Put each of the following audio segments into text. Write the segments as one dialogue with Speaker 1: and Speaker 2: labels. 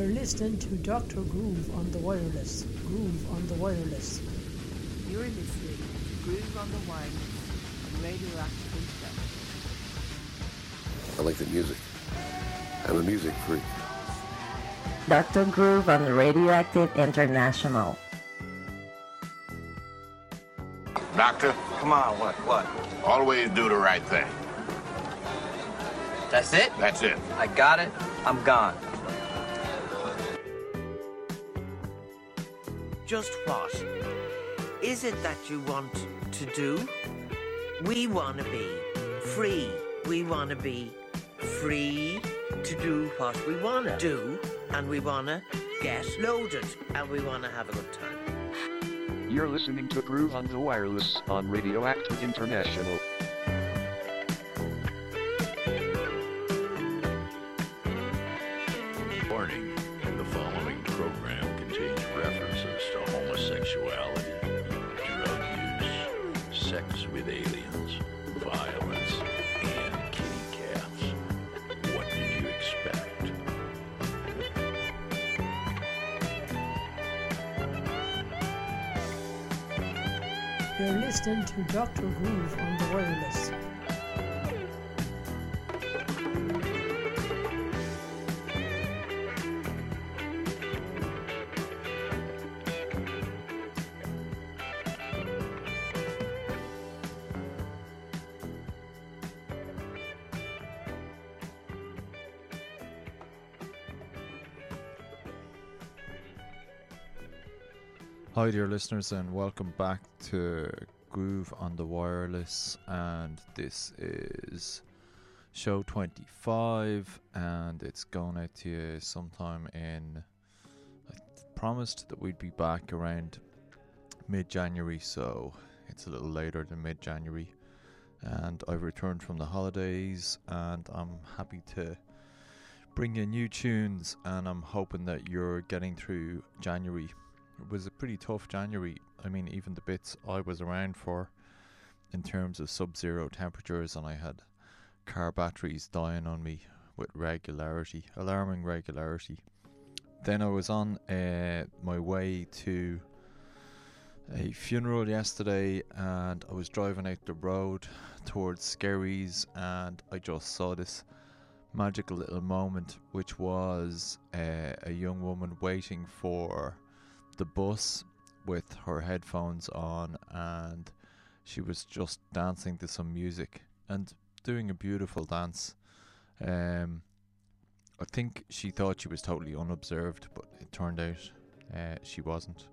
Speaker 1: You're listening to Dr. Groove on the wireless. Groove on the wireless.
Speaker 2: You're listening to Groove on the Wireless Radioactive Internet.
Speaker 3: I like the music. I'm a music freak.
Speaker 4: Dr. Groove on the Radioactive International.
Speaker 5: Doctor,
Speaker 6: Come on, what, what?
Speaker 5: always do the right thing.
Speaker 6: That's it?
Speaker 5: That's it.
Speaker 6: I got it. I'm gone.
Speaker 7: Just what is it that you want to do? We want to be free. We want to be free to do what we want to do, and we want to get loaded, and we want to have a good time.
Speaker 8: You're listening to Groove on the Wireless on Radioactive International.
Speaker 9: To
Speaker 1: Dr. Groove on the wireless.
Speaker 10: Hi, dear listeners, and welcome back to Groove on the Wireless. And this is show 25, and it's going out to you sometime in. I promised that we'd be back around mid January, so it's a little later than mid January. And I've returned from the holidays, and I'm happy to bring you new tunes, and I'm hoping that you're getting through January was a pretty tough January. I mean, even the bits I was around for in terms of sub zero temperatures, and I had car batteries dying on me with regularity, alarming regularity. Then I was on uh, my way to a funeral yesterday, and I was driving out the road towards Skerries, and I just saw this magical little moment, which was uh, a young woman waiting for the bus with her headphones on and she was just dancing to some music and doing a beautiful dance. Um, I think she thought she was totally unobserved, but it turned out uh, she wasn't.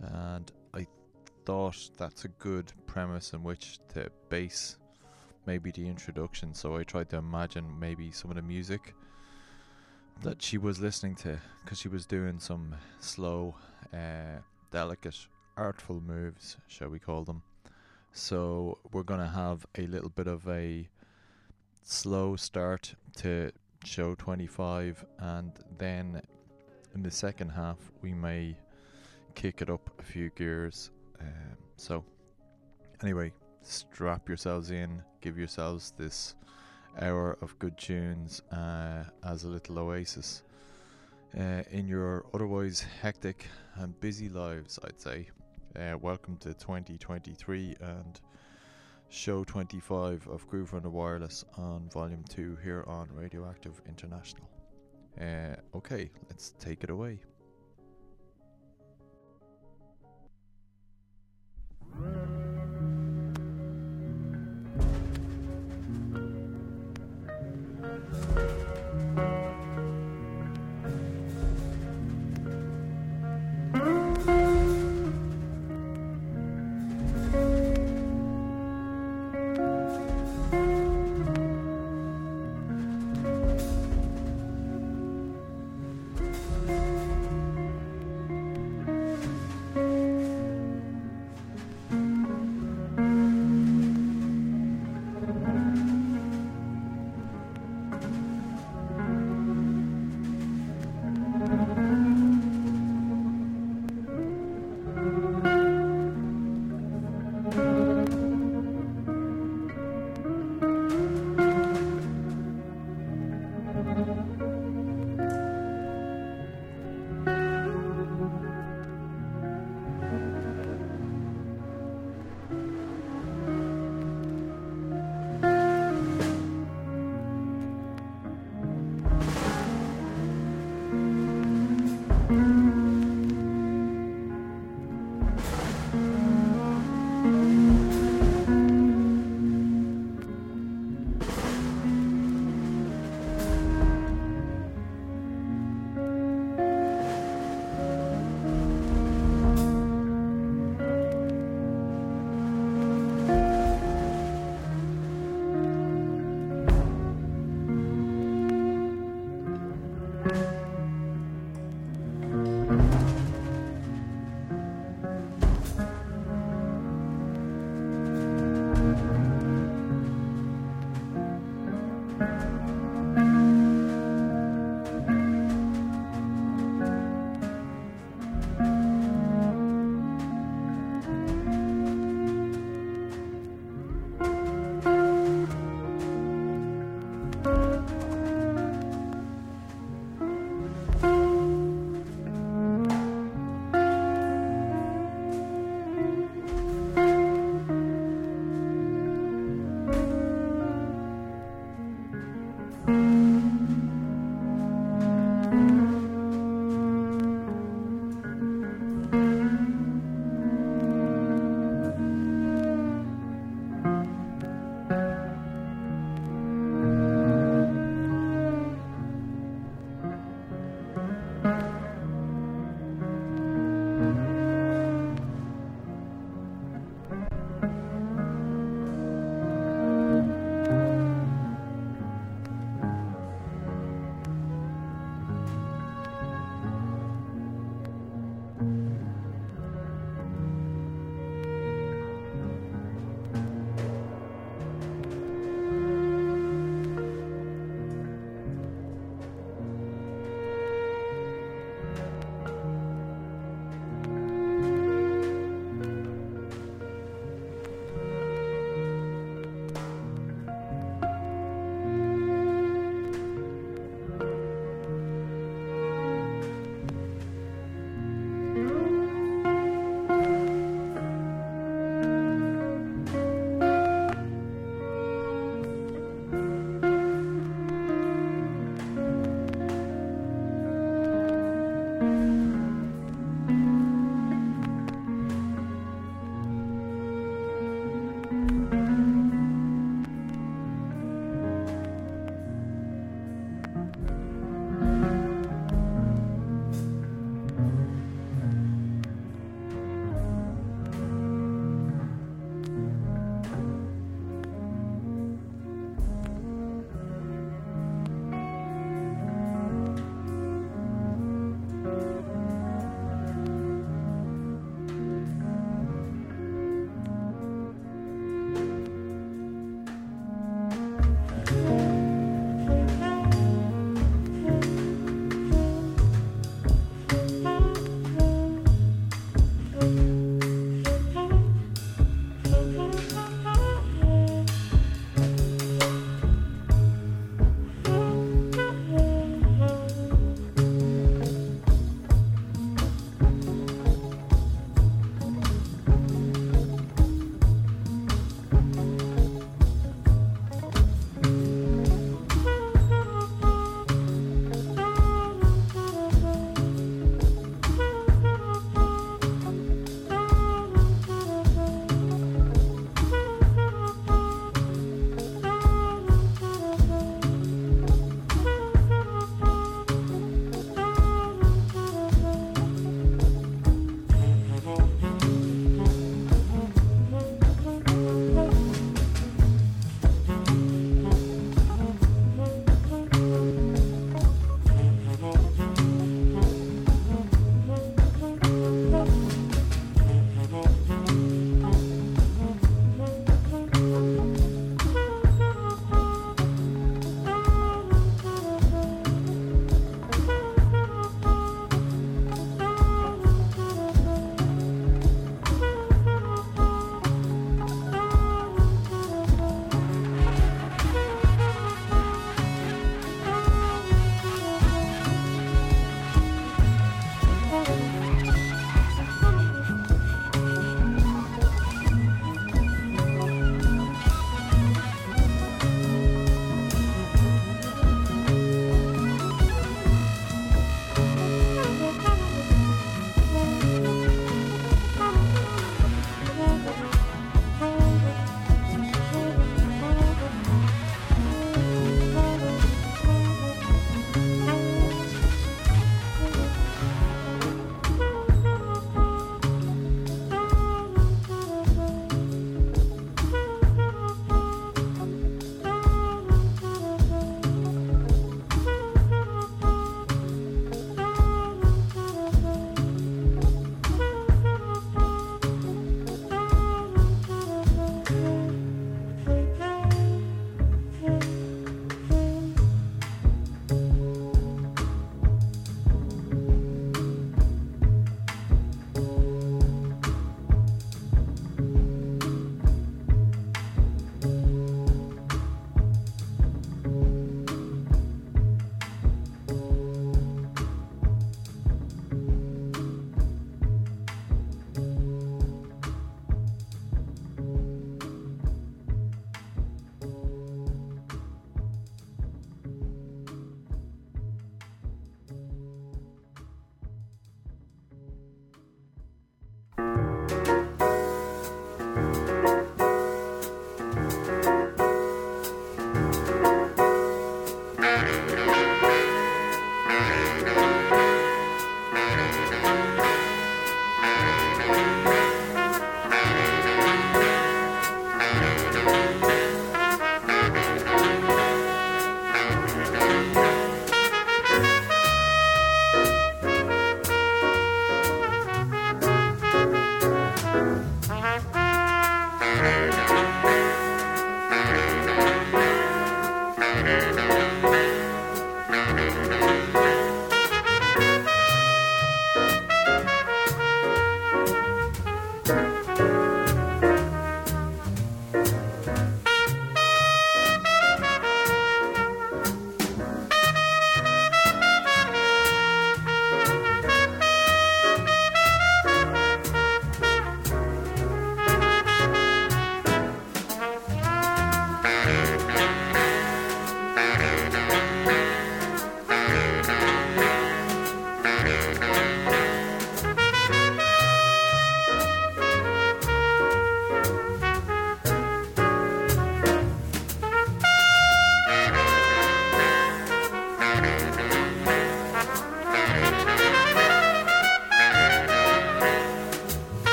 Speaker 10: And I thought that's a good premise in which to base maybe the introduction. So I tried to imagine maybe some of the music that she was listening to because she was doing some slow, uh, delicate, artful moves, shall we call them. So we're going to have a little bit of a slow start to show 25, and then in the second half, we may kick it up a few gears. Um, so, anyway, strap yourselves in, give yourselves this hour of good tunes uh, as a little oasis uh, in your otherwise hectic and busy lives, I'd say. Uh, welcome to 2023 and show 25 of Groove the Wireless on volume 2 here on Radioactive International. Uh, okay, let's take it away.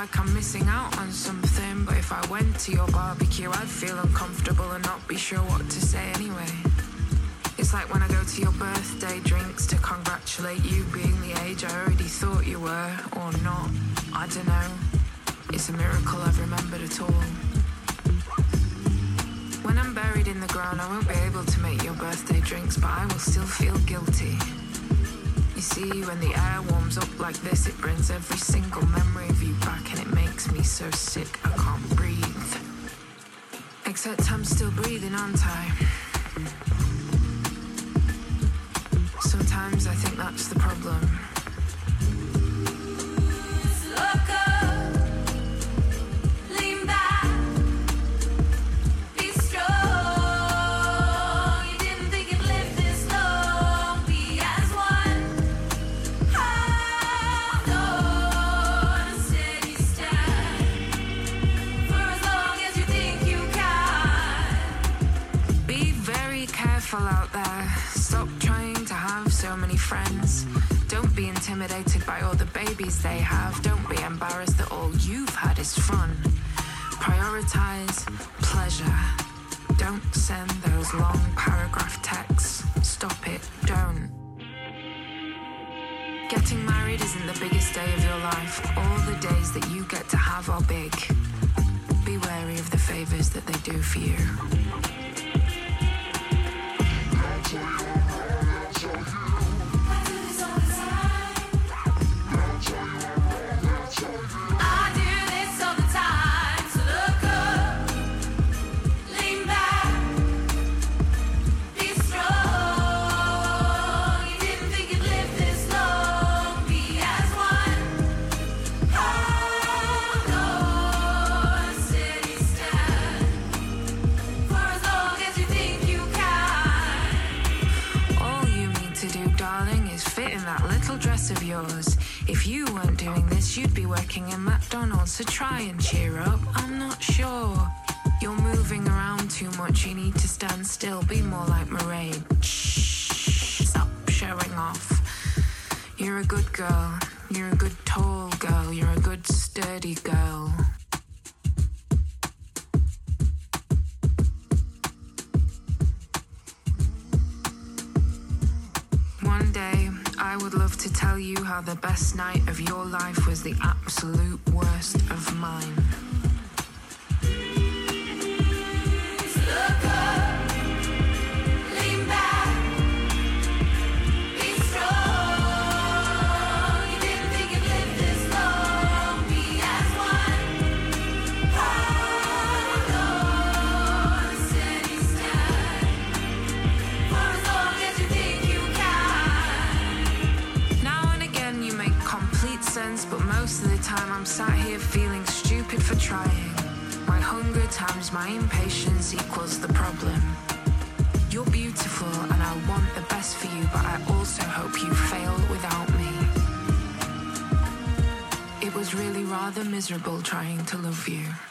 Speaker 11: Like I'm missing out on something, but if I went to your barbecue, I'd feel uncomfortable and not be sure what to say anyway. It's like when I go to your birthday drinks to congratulate you being the age I already thought you were, or not. I don't know. It's a miracle I've remembered at all. When I'm buried in the ground, I won't be able to make your birthday drinks, but I will still feel guilty. You see, when the air warms up like this, it brings every single memory me so sick I can't breathe. Except I'm still breathing, aren't I careful out there. Stop trying to have so many friends. Don't be intimidated by all the babies they have. Don't be embarrassed that all you've had is fun. Prioritize pleasure. Don't send those long paragraph texts. Stop it. Don't. Getting married isn't the biggest day of your life. All the days that you get to have are big. Be wary of the favors that they do for you. Of yours. If you weren't doing this, you'd be working in McDonald's. So try and cheer up. I'm not sure. You're moving around too much. You need to stand still. Be more like Mairead. Shh. Stop showing off. You're a good girl. You're a good tall girl. You're a good sturdy girl. I would love to tell you how the best night of your life was the absolute worst of mine. My impatience equals the problem. You're beautiful, and I want the best for you, but I also hope you fail without me. It was really rather miserable trying to love you.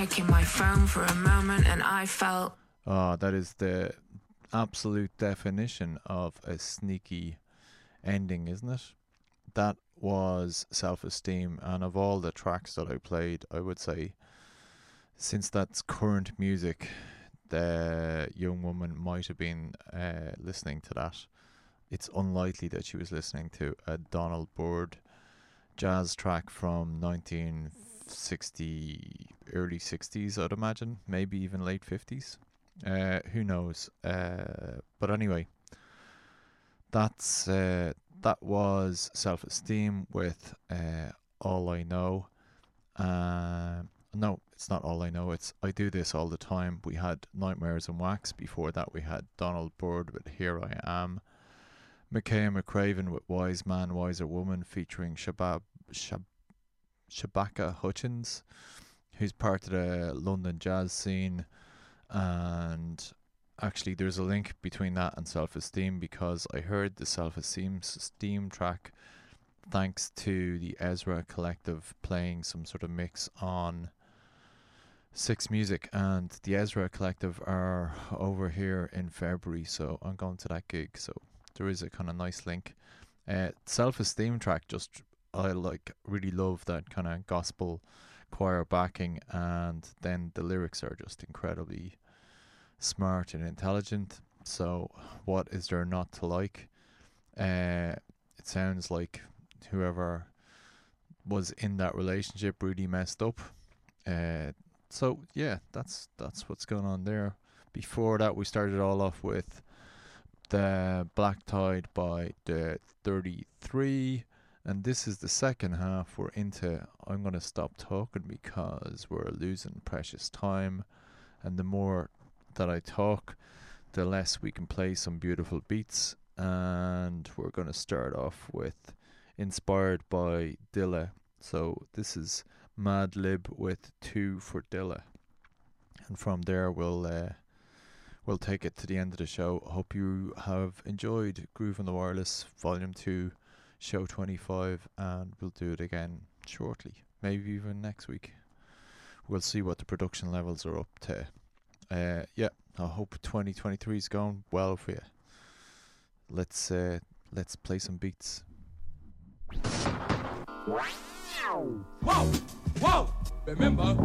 Speaker 11: Checking my phone for a moment, and I felt.
Speaker 10: Oh, that is the absolute definition of a sneaky ending, isn't it? That was self esteem, and of all the tracks that I played, I would say, since that's current music, the young woman might have been uh, listening to that. It's unlikely that she was listening to a Donald Byrd jazz track from 1960, early 60s, I'd imagine, maybe even late 50s. Uh, who knows? Uh, but anyway, that's uh, that was self esteem with uh, all I know. Um, no, it's not all I know. It's I do this all the time. We had Nightmares on Wax. Before that, we had Donald Byrd with Here I Am. Makaya McCraven with Wise Man, Wiser Woman, featuring Shabab Shab, Shabaka Hutchings, who's part of the London jazz scene. And actually, there's a link between that and Self Esteem because I heard the Self Esteem track thanks to the Ezra Collective playing some sort of mix on Six Music, and the Ezra Collective are over here in February, so I'm going to that gig. So there is a kind of nice link. Uh, Self Esteem track, just I like really love that kind of gospel choir backing, and then the lyrics are just incredibly smart and intelligent. So what is there not to like? Uh, it sounds like whoever was in that relationship really messed up. Uh, so yeah, that's that's what's going on there. Before that, we started all off with the Black Tide by the 33, and this is the second half. We're into. I'm gonna stop talking because we're losing precious time, and the more that I talk, the less we can play some beautiful beats. And we're gonna start off with inspired by Dilla. So this is Madlib with two for Dilla, and from there we'll uh, we'll take it to the end of the show. Hope you have enjoyed Groove on the Wireless Volume Two, Show Twenty Five, and we'll do it again shortly, maybe even next week. We'll see what the production levels are up to. Uh, yeah, I hope 2023 is going well for you. Let's uh, let's play some beats.
Speaker 12: Whoa, whoa, remember.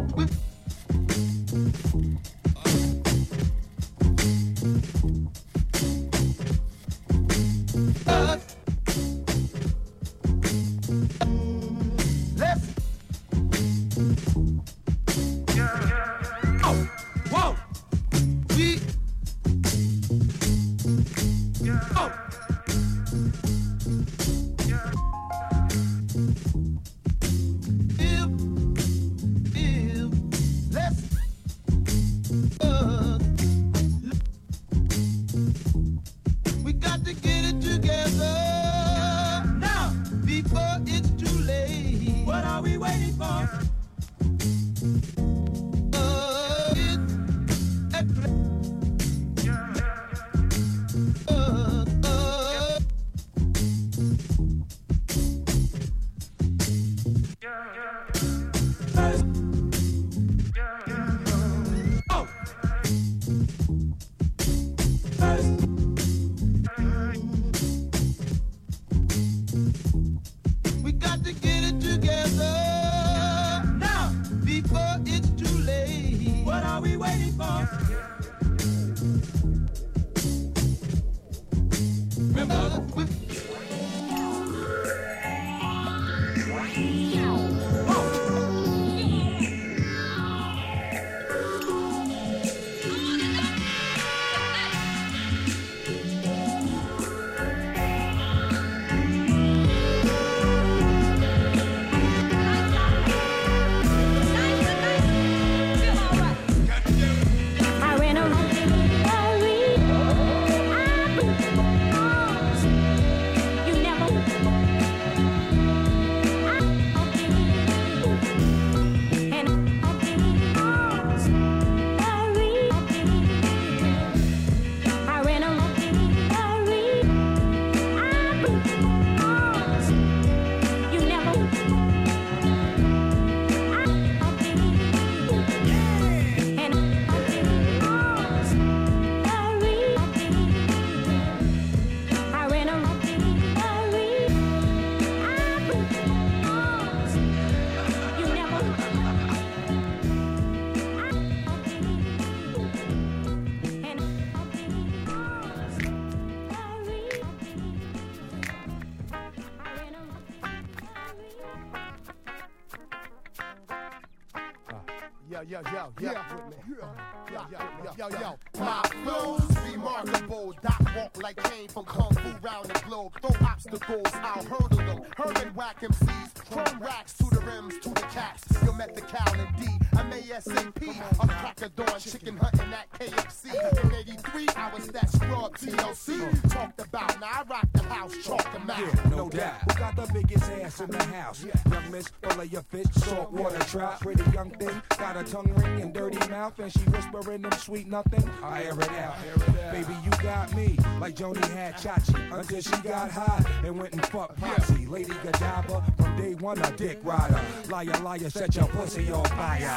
Speaker 13: set your pussy on fire.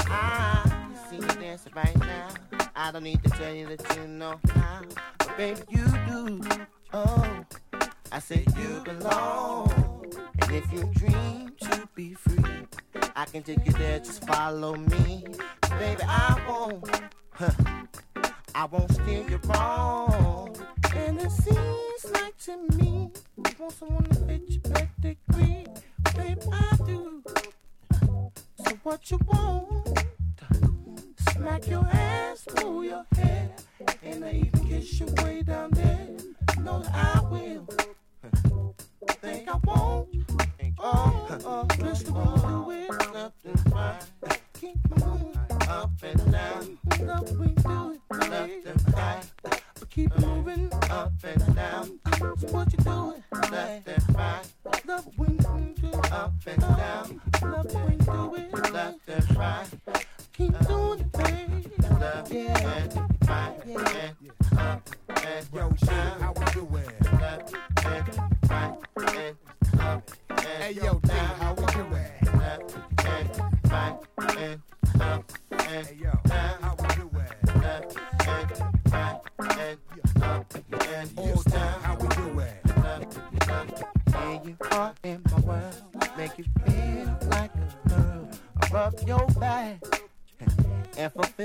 Speaker 14: I see this right now. I don't need to tell you that you know how, but baby you do. Oh, I say you belong, and if you dream to be free, I can take you there. Just follow me, baby. I won't, huh, I won't steer you wrong. And it seems like to me, you want someone to fit you back. what you
Speaker 15: want.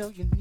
Speaker 13: million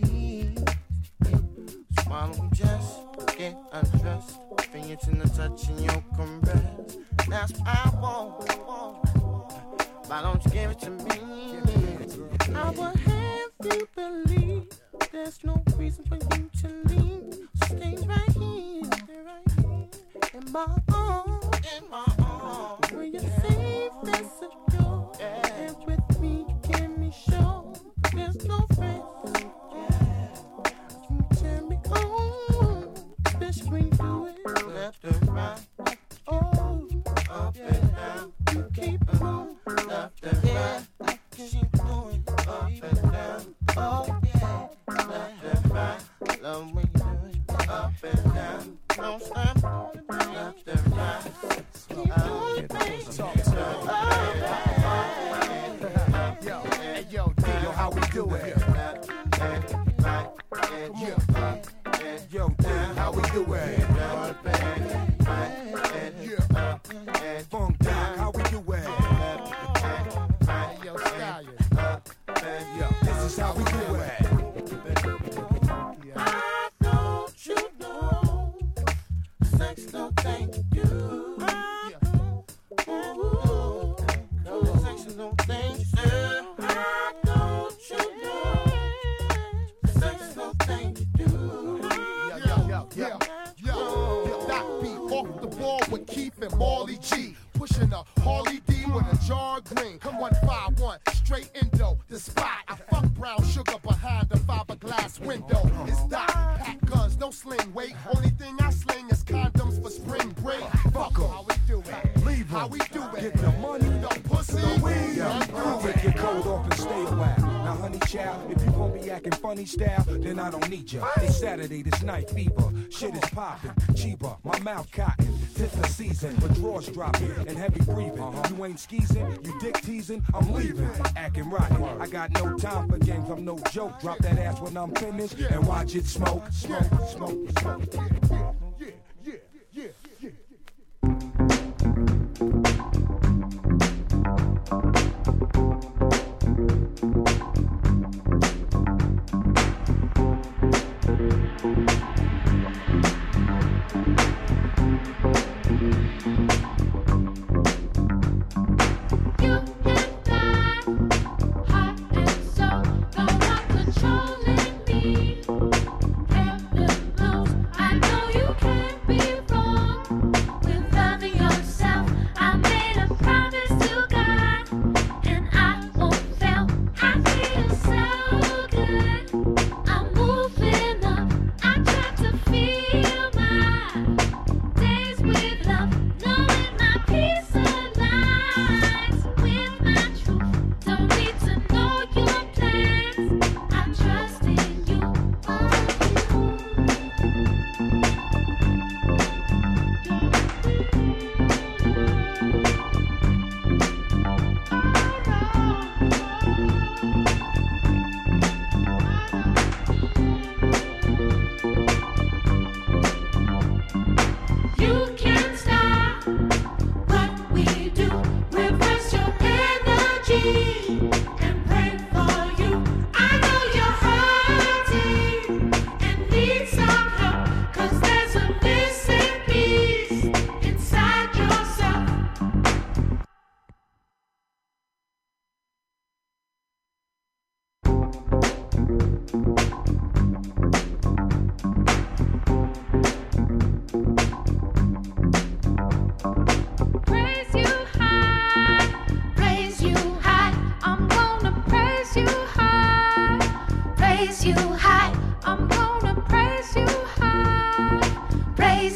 Speaker 13: this night fever. Shit is popping, cheaper. My mouth cotton. This the season, withdrawals dropping and heavy breathing. Uh-huh. You ain't skeezing, you dick teasing. I'm leaving, acting rotten. I got no time for games. I'm no joke. Drop that ass when I'm finished and watch it smoke, smoke, smoke.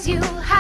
Speaker 16: you high.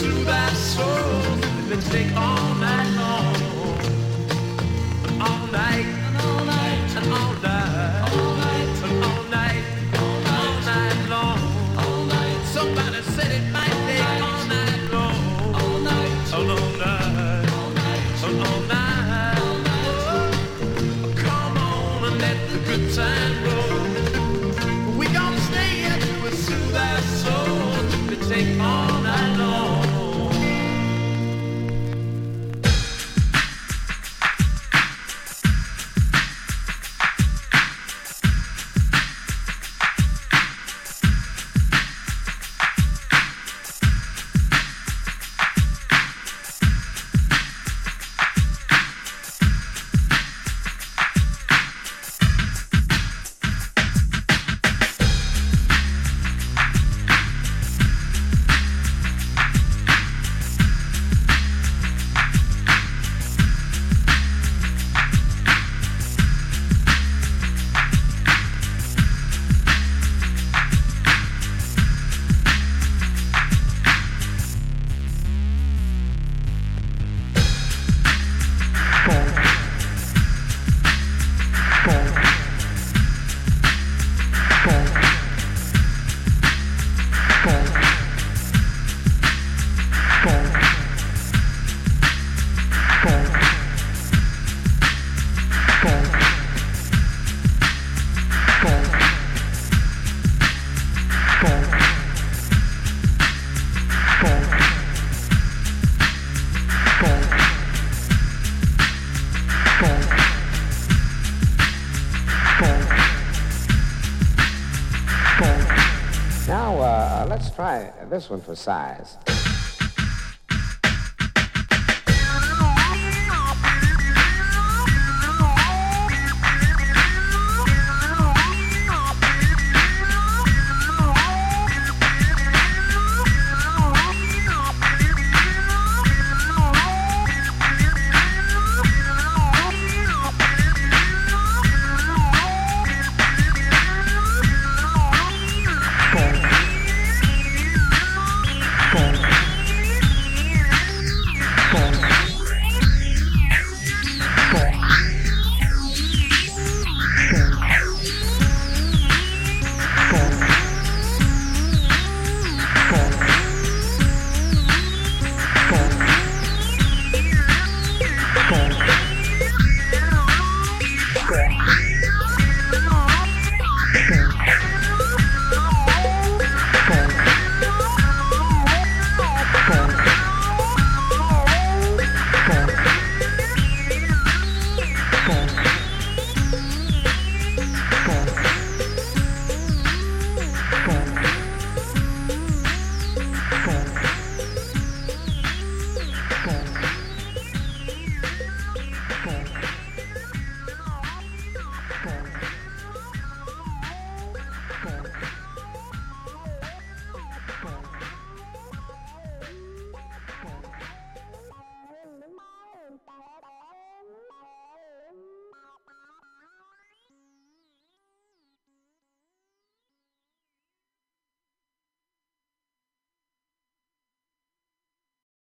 Speaker 16: into my
Speaker 17: soul. Let's take all night long.
Speaker 18: Now, uh, let's try this one for size.